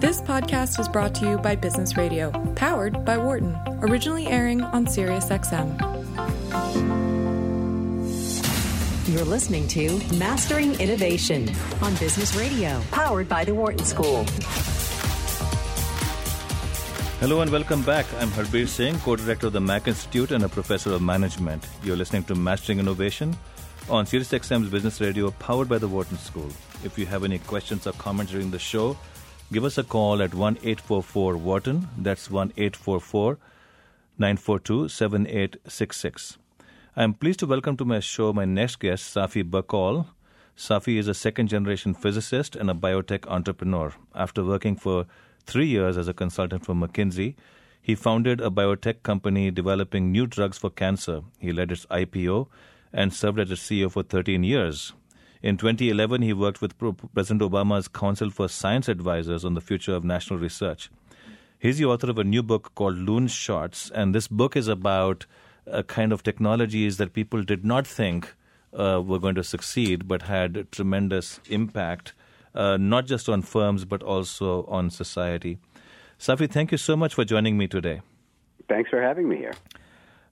This podcast is brought to you by Business Radio, powered by Wharton, originally airing on SiriusXM. You're listening to Mastering Innovation on Business Radio, powered by the Wharton School. Hello and welcome back. I'm Harbir Singh, co-director of the Mack Institute and a professor of management. You're listening to Mastering Innovation on SiriusXM's Business Radio, powered by the Wharton School. If you have any questions or comments during the show, give us a call at 1 844 Wharton. That's 1 844 942 7866. I am pleased to welcome to my show my next guest, Safi Bahcall. Safi is a second generation physicist and a biotech entrepreneur. After working for three years as a consultant for McKinsey, he founded a biotech company developing new drugs for cancer. He led its IPO and served as its CEO for 13 years. In 2011, he worked with President Obama's Council for Science Advisors on the future of national research. He's the author of a new book called Loonshots, and this book is about a kind of technologies that people did not think uh, were going to succeed, but had tremendous impact, uh, not just on firms, but also on society. Safi, thank you so much for joining me today. Thanks for having me here.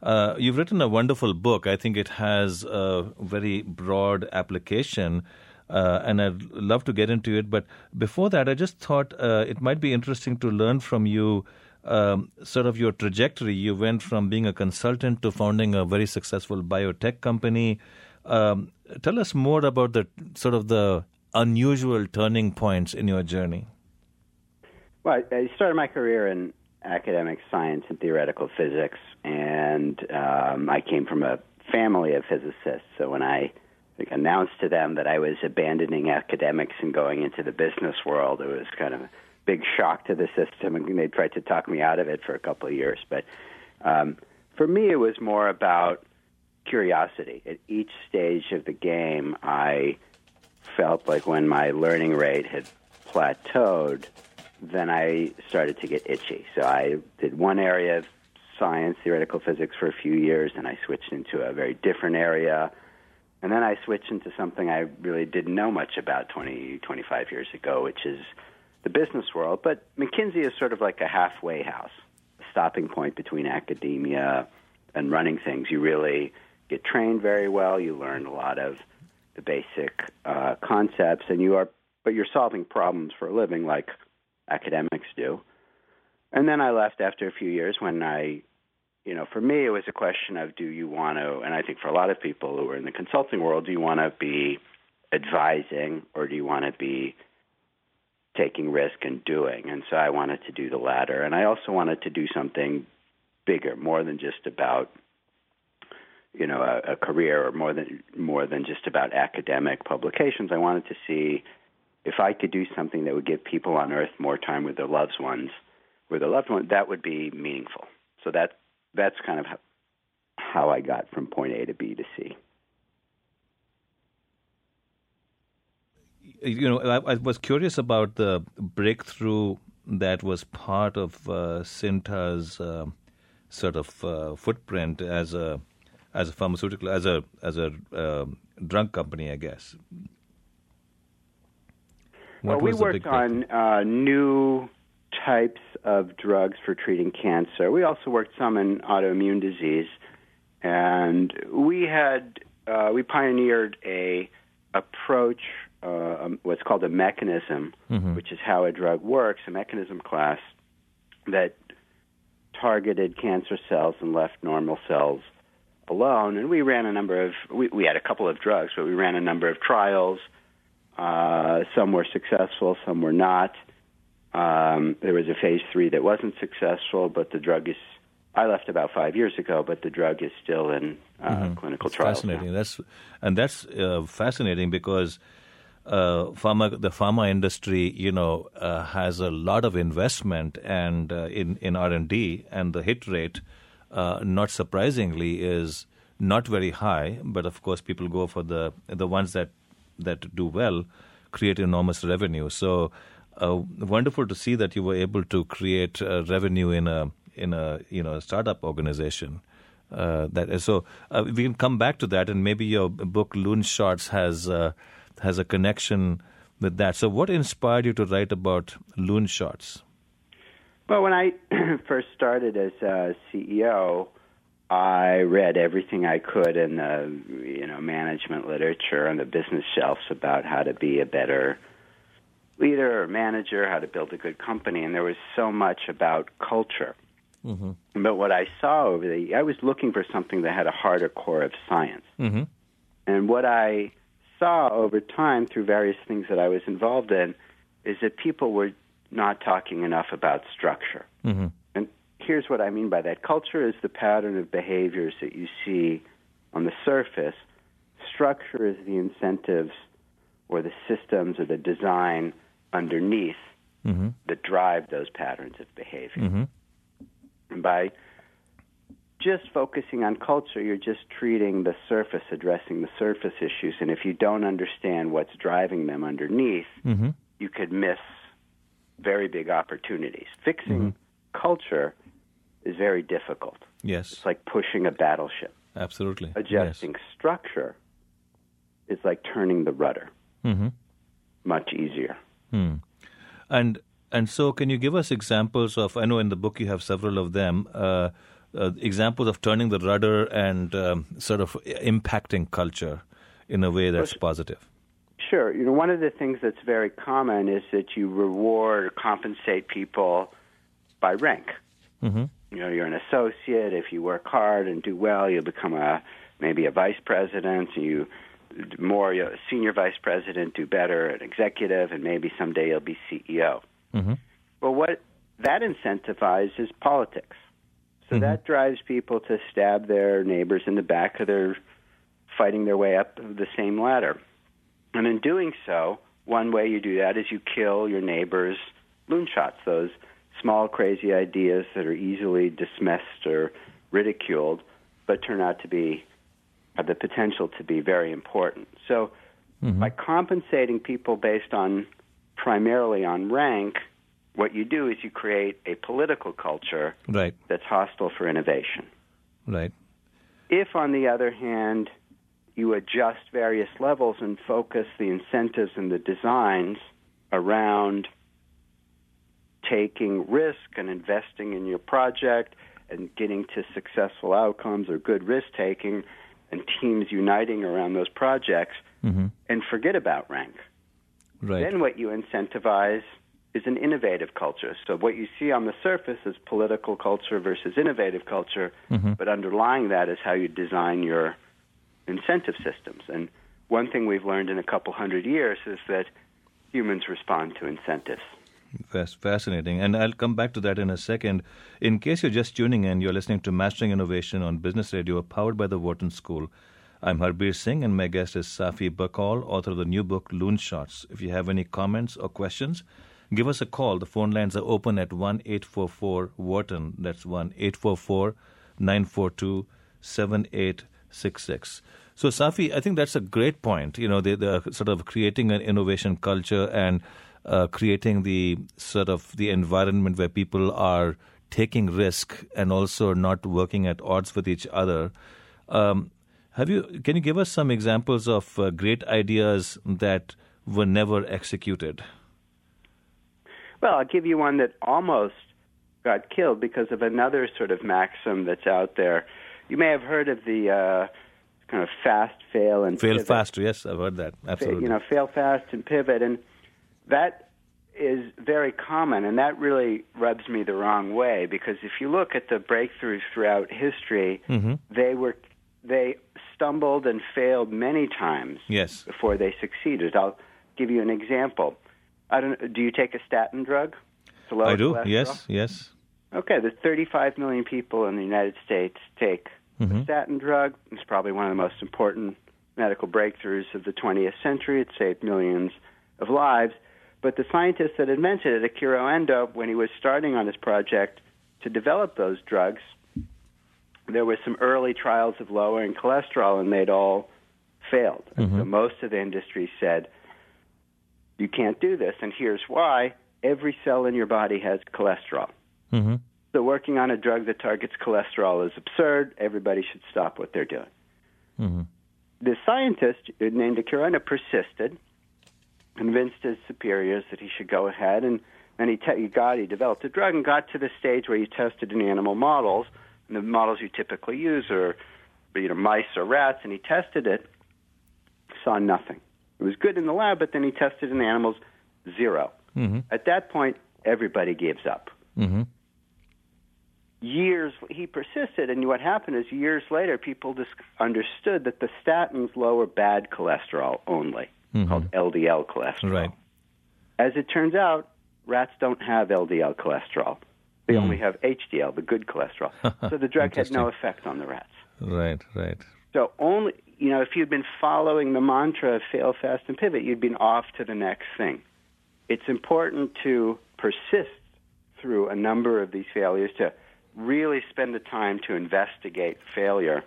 Uh, you've written a wonderful book. I think it has a very broad application, uh, and I'd love to get into it. But before that, I just thought uh, it might be interesting to learn from you um, sort of your trajectory. You went from being a consultant to founding a very successful biotech company. Um, tell us more about the sort of the unusual turning points in your journey. Well, I started my career in academic science and theoretical physics, and um, I came from a family of physicists. So when I like, announced to them that I was abandoning academics and going into the business world, it was kind of a big shock to the system, and they tried to talk me out of it for a couple of years. But um, for me, it was more about curiosity. At each stage of the game, I felt like when my learning rate had plateaued, then I started to get itchy. So I did one area of science, theoretical physics, for a few years, and I switched into a very different area. And then I switched into something I really didn't know much about 20, 25 years ago, which is the business world. But McKinsey is sort of like a halfway house, a stopping point between academia and running things. You really get trained very well. You learn a lot of the basic uh, concepts, and you are, but you're solving problems for a living, like academics do. And then I left after a few years when I, you know, for me, it was a question of do you want to, and I think for a lot of people who are in the consulting world, do you want to be advising or do you want to be taking risk and doing? And so I wanted to do the latter. And I also wanted to do something bigger, more than just about you know a, a career or more than more than just about academic publications. I wanted to see if I could do something that would give people on Earth more time with their loved ones, with their loved ones, that would be meaningful. So that that's kind of how I got from point A to B to C. You know, I, I was curious about the breakthrough that was part of uh, Synta's uh, sort of uh, footprint as a as a pharmaceutical as a as a uh, drug company, I guess. What well, we worked on uh, new types of drugs for treating cancer. We also worked some in autoimmune disease, and we had uh, we pioneered a approach, uh, um, what's called a mechanism, mm-hmm. which is how a drug works, a mechanism class that targeted cancer cells and left normal cells alone. And we ran a number of we, we had a couple of drugs, but we ran a number of trials uh, some were successful, some were not. Um, there was a phase three that wasn't successful, but the drug is. I left about five years ago, but the drug is still in uh, mm-hmm. clinical it's trials. Fascinating. Now. That's and that's uh, fascinating because uh, pharma, the pharma industry, you know, uh, has a lot of investment and uh, in in R and D, and the hit rate, uh, not surprisingly, is not very high. But of course, people go for the the ones that that do well create enormous revenue. So uh, wonderful to see that you were able to create uh, revenue in a in a you know startup organization. Uh, that so uh, we can come back to that, and maybe your book Loonshots has uh, has a connection with that. So, what inspired you to write about loon shots? Well, when I first started as a CEO, I read everything I could in the you know management literature on the business shelves about how to be a better leader or manager, how to build a good company, and there was so much about culture. Mm-hmm. But what I saw over the, I was looking for something that had a harder core of science. Mm-hmm. And what I saw over time through various things that I was involved in is that people were not talking enough about structure. Mm-hmm. Here's what I mean by that culture is the pattern of behaviors that you see on the surface. Structure is the incentives or the systems or the design underneath mm-hmm. that drive those patterns of behavior. Mm-hmm. And by just focusing on culture, you're just treating the surface, addressing the surface issues. And if you don't understand what's driving them underneath, mm-hmm. you could miss very big opportunities. Fixing mm-hmm. culture is very difficult. Yes. It's like pushing a battleship. Absolutely. Adjusting yes. structure is like turning the rudder. Mm-hmm. Much easier. Hmm. And and so, can you give us examples of? I know in the book you have several of them. Uh, uh, examples of turning the rudder and um, sort of impacting culture in a way that's positive. Sure. You know, one of the things that's very common is that you reward or compensate people by rank. Mm-hmm. You know, you're an associate. If you work hard and do well, you'll become a maybe a vice president. And you more you know, senior vice president, do better, an executive, and maybe someday you'll be CEO. Mm-hmm. Well, what that incentivizes politics. So mm-hmm. that drives people to stab their neighbors in the back of their fighting their way up the same ladder. And in doing so, one way you do that is you kill your neighbor's loon shots, those small, crazy ideas that are easily dismissed or ridiculed, but turn out to be have the potential to be very important. So, mm-hmm. by compensating people based on primarily on rank, what you do is you create a political culture right. that's hostile for innovation. Right. If, on the other hand, you adjust various levels and focus the incentives and the designs around taking risk and investing in your project and getting to successful outcomes or good risk taking and teams uniting around those projects mm-hmm. and forget about rank. Right. Then what you incentivize is an innovative culture. So what you see on the surface is political culture versus innovative culture, mm-hmm. but underlying that is how you design your incentive systems. And one thing we've learned in a couple hundred years is that humans respond to incentives. Fascinating. And I'll come back to that in a second. In case you're just tuning in, you're listening to Mastering Innovation on Business Radio, powered by the Wharton School. I'm Harbir Singh, and my guest is Safi Bahcall, author of the new book, Loonshots. If you have any comments or questions, give us a call. The phone lines are open at 1 844 Wharton. That's 1 844 942 7866. So, Safi, I think that's a great point. You know, the, the sort of creating an innovation culture and uh, creating the sort of the environment where people are taking risk and also not working at odds with each other. Um, have you? Can you give us some examples of uh, great ideas that were never executed? Well, I'll give you one that almost got killed because of another sort of maxim that's out there. You may have heard of the uh, kind of fast, fail, and fail pivot. fast. Yes, I've heard that. Absolutely. You know, fail fast and pivot, and that is very common, and that really rubs me the wrong way because if you look at the breakthroughs throughout history, mm-hmm. they were they stumbled and failed many times yes. before they succeeded. I'll give you an example. I don't. Do you take a statin drug? I do. Yes. Yes. Okay. There's 35 million people in the United States take mm-hmm. a statin drug. It's probably one of the most important medical breakthroughs of the 20th century. It saved millions of lives. But the scientist that invented it, Akira Endo, when he was starting on his project to develop those drugs, there were some early trials of lowering cholesterol, and they'd all failed. And mm-hmm. so most of the industry said, you can't do this. And here's why every cell in your body has cholesterol. Mm-hmm. So working on a drug that targets cholesterol is absurd. Everybody should stop what they're doing. Mm-hmm. The scientist named Akira persisted, convinced his superiors that he should go ahead, and then he, te- he got he developed a drug and got to the stage where he tested in animal models, and the models you typically use are you know mice or rats, and he tested it, saw nothing. It was good in the lab, but then he tested in animals, 0 Mm-hmm. At that point, everybody gives up. Mm-hmm. Years he persisted, and what happened is years later, people dis- understood that the statins lower bad cholesterol only, Mhm. called LDL cholesterol. Right. As it turns out, rats don't have LDL cholesterol. They Mm. only have HDL, the good cholesterol. so the drug had no effect on the rats. Right. Right. So only you know, if you'd been following the mantra of fail fast and pivot, you'd been off to the next thing. It's important to persist through a number of these failures to really spend the time to investigate failure.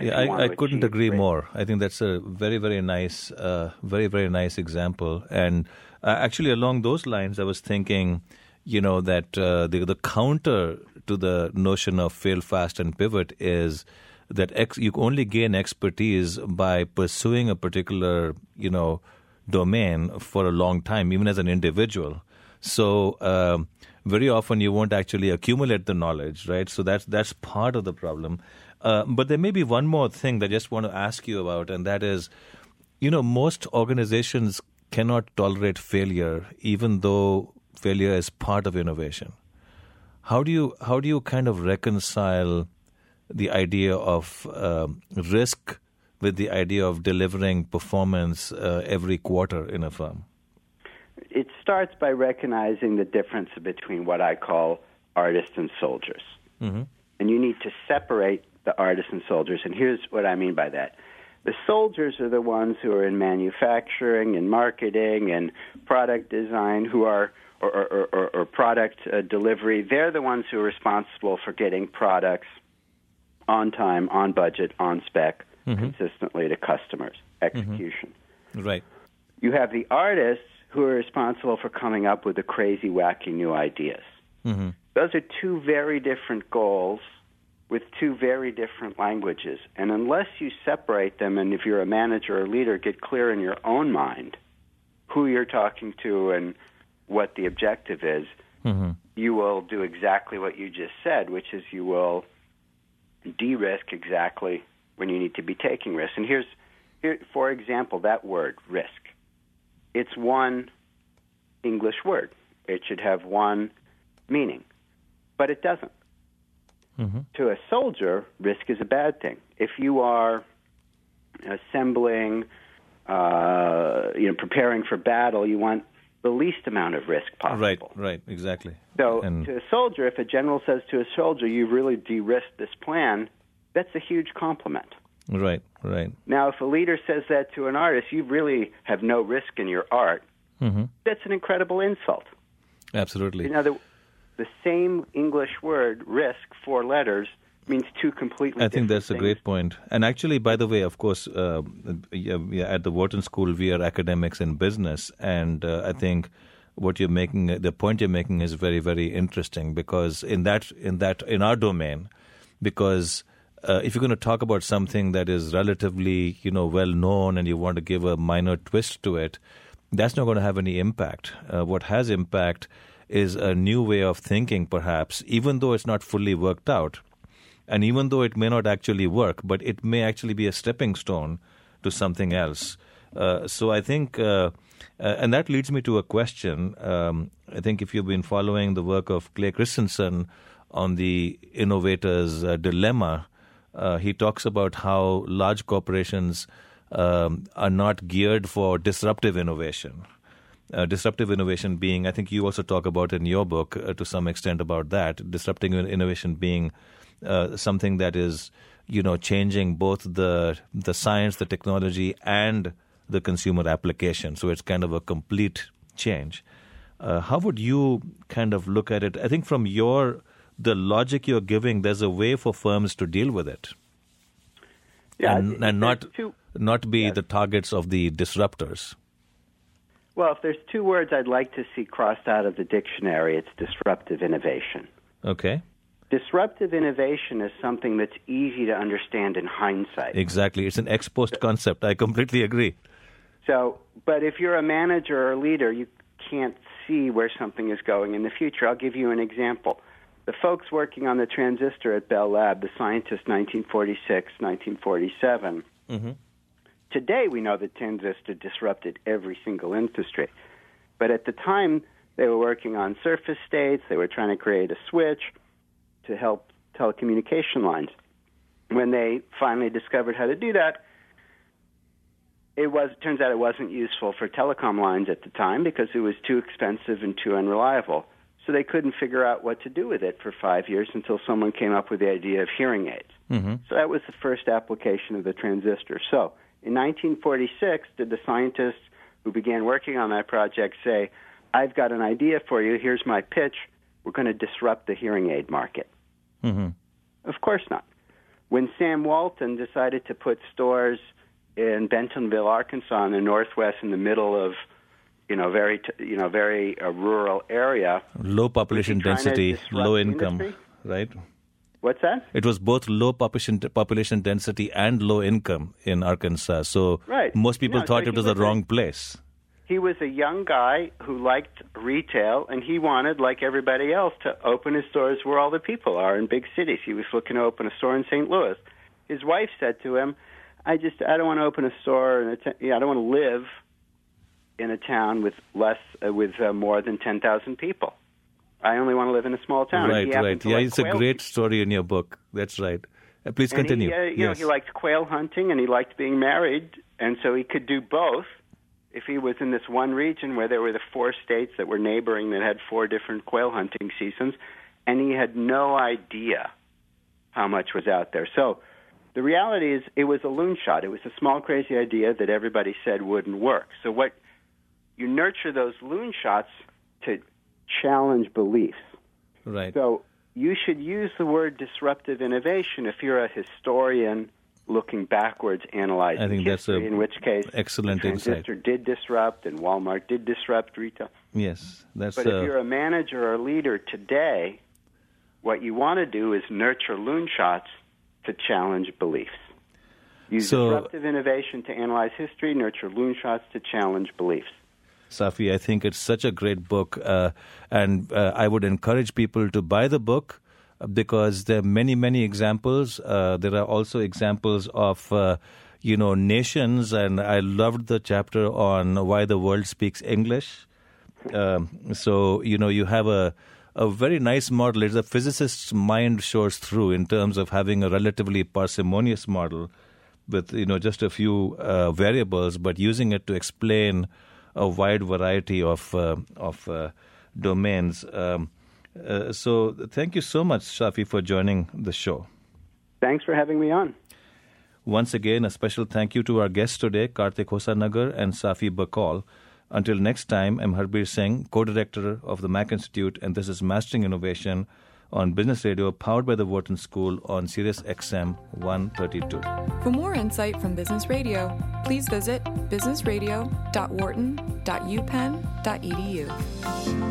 Yeah, I, I couldn't agree more. I think that's a very, very nice, uh, very, very nice example. And uh, actually, along those lines, I was thinking, you know, that uh, the the counter to the notion of fail fast and pivot is that ex- you only gain expertise by pursuing a particular, you know, domain for a long time, even as an individual. So um, very often you won't actually accumulate the knowledge, right? So that's that's part of the problem. Uh, but there may be one more thing that I just want to ask you about, and that is, you know, most organizations cannot tolerate failure, even though failure is part of innovation. How do you how do you kind of reconcile the idea of um, risk with the idea of delivering performance uh, every quarter in a firm? It starts by recognizing the difference between what I call artists and soldiers. Mm-hmm. And you need to separate the artists and soldiers. And here's what I mean by that. The soldiers are the ones who are in manufacturing and marketing and product design, who are or, or, or, or product uh, delivery. They're the ones who are responsible for getting products on time, on budget, on spec, consistently to customers. Execution. Right. You have the artists who are responsible for coming up with the crazy, wacky new ideas. Mm-hmm. Those are two very different goals with two very different languages. And unless you separate them, and if you're a manager or leader, get clear in your own mind who you're talking to and what the objective is, Mm-hmm. you will do exactly what you just said, which is you will de risk exactly when you need to be taking risks. And here's, here, for example, that word, risk. It's one English word. It should have one meaning, but it doesn't. Mm-hmm. To a soldier, risk is a bad thing. If you are assembling, uh, you know, preparing for battle, you want the least amount of risk possible. Right, right, exactly. So, And- to a soldier, if a general says to a soldier, "You've really de-risked this plan," that's a huge compliment. Right, right. Now, if a leader says that to an artist, you really have no risk in your art. Mm-hmm. That's an incredible insult. Absolutely. You know, the, same English word, risk, four letters, means two completely I think that's a great point. And actually, by the way, of course, uh, at the Wharton School, we are academics in business, and uh, I think what you're making, the point you're making, is very, very interesting because in that, in that, in our domain, because uh, if you're going to talk about something that is relatively, you know, well known, and you want to give a minor twist to it, that's not going to have any impact. Uh, what has impact is a new way of thinking, perhaps, even though it's not fully worked out. And even though it may not actually work, but it may actually be a stepping stone to something else. Uh, so I think, uh, uh, and that leads me to a question. Um, I think if you've been following the work of Clay Christensen on the innovator's uh, dilemma, uh, he talks about how large corporations um, are not geared for disruptive innovation. Uh, disruptive innovation being, I think you also talk about in your book uh, to some extent about that. Disruptive innovation being uh, something that is, you know, changing both the the science, the technology, and the consumer application. So it's kind of a complete change. Uh, how would you kind of look at it? I think from your the logic you're giving, there's a way for firms to deal with it, Yeah, and, and not two, not be Yes. the targets of the disruptors. Well, if there's two words I'd like to see crossed out of the dictionary, it's disruptive innovation. Okay, Disruptive innovation is something that's easy to understand in hindsight. exactly. It's an ex post concept. I completely agree. So, but if you're a manager or a leader, you can't see where something is going in the future. I'll give you an example. The folks working on the transistor at Bell Lab, the scientists 1946, 1947, mm-hmm. Today we know that transistor disrupted every single industry. But at the time, they were working on surface states, they were trying to create a switch to help telecommunication lines. When they finally discovered how to do that, it was it turns out it wasn't useful for telecom lines at the time because it was too expensive and too unreliable. So they couldn't figure out what to do with it for five years until someone came up with the idea of hearing aids. Mm-hmm. So that was the first application of the transistor. So in 1946, did the scientists who began working on that project say, I've got an idea for you, here's my pitch, we're going to disrupt the hearing aid market? Mm-hmm. Of course not. When Sam Walton decided to put stores in Bentonville, Arkansas, in the Northwest, in the middle of you know, very, you know, very uh, rural area. Low population density, low income, industry? right? What's that? It was both low population population density and low income in Arkansas. So right. most people no, thought so it was, was the wrong a, place. He was a young guy who liked retail, and he wanted, like everybody else, to open his stores where all the people are in big cities. He was looking to open a store in St. Louis. His wife said to him, "I just I don't want to open a store, and I don't want to live." in a town with less uh, with uh, more than 10,000 people. I only want to live in a small town. Right, right. Yeah, it's a great story in your book. That's right. Uh, please and continue. He, uh, you yes. know, he liked quail hunting and he liked being married, and so he could do both. If he was in this one region where there were the four states that were neighboring that had four different quail hunting seasons, and he had no idea how much was out there. So the reality is, it was a loon shot. It was a small, crazy idea that everybody said wouldn't work. So what you nurture those loon shots to challenge beliefs. Right. So you should use the word disruptive innovation if you're a historian looking backwards, analyzing I think history, that's a in which case excellent the transistor insight. did disrupt and Walmart did disrupt retail. Yes, that's. But uh, if you're a manager or a leader today, what you want to do is nurture loon shots to challenge beliefs. Use so, disruptive innovation to analyze history, nurture loon shots to challenge beliefs. Safi. I think it's such a great book, uh, and uh, I would encourage people to buy the book uh, because there are many, many examples. Uh, there are also examples of, uh, you know, nations, and I loved the chapter on why the world speaks English. Um, so, you know, you have a a very nice model. It's a physicist's mind shows through in terms of having a relatively parsimonious model with you know just a few uh, variables, but using it to explain a wide variety of uh, of uh, domains. Um, uh, so thank you so much, Safi, for joining the show. Thanks for having me on. Once again, a special thank you to our guests today, Karthik Hosanagar and Safi Bahcall. Until next time, I'm Harbir Singh, co-director of the Mack Institute, and this is Mastering Innovation on Business Radio powered by the Wharton School on Sirius XM 132. For more insight from Business Radio, please visit businessradio.wharton.upenn.edu.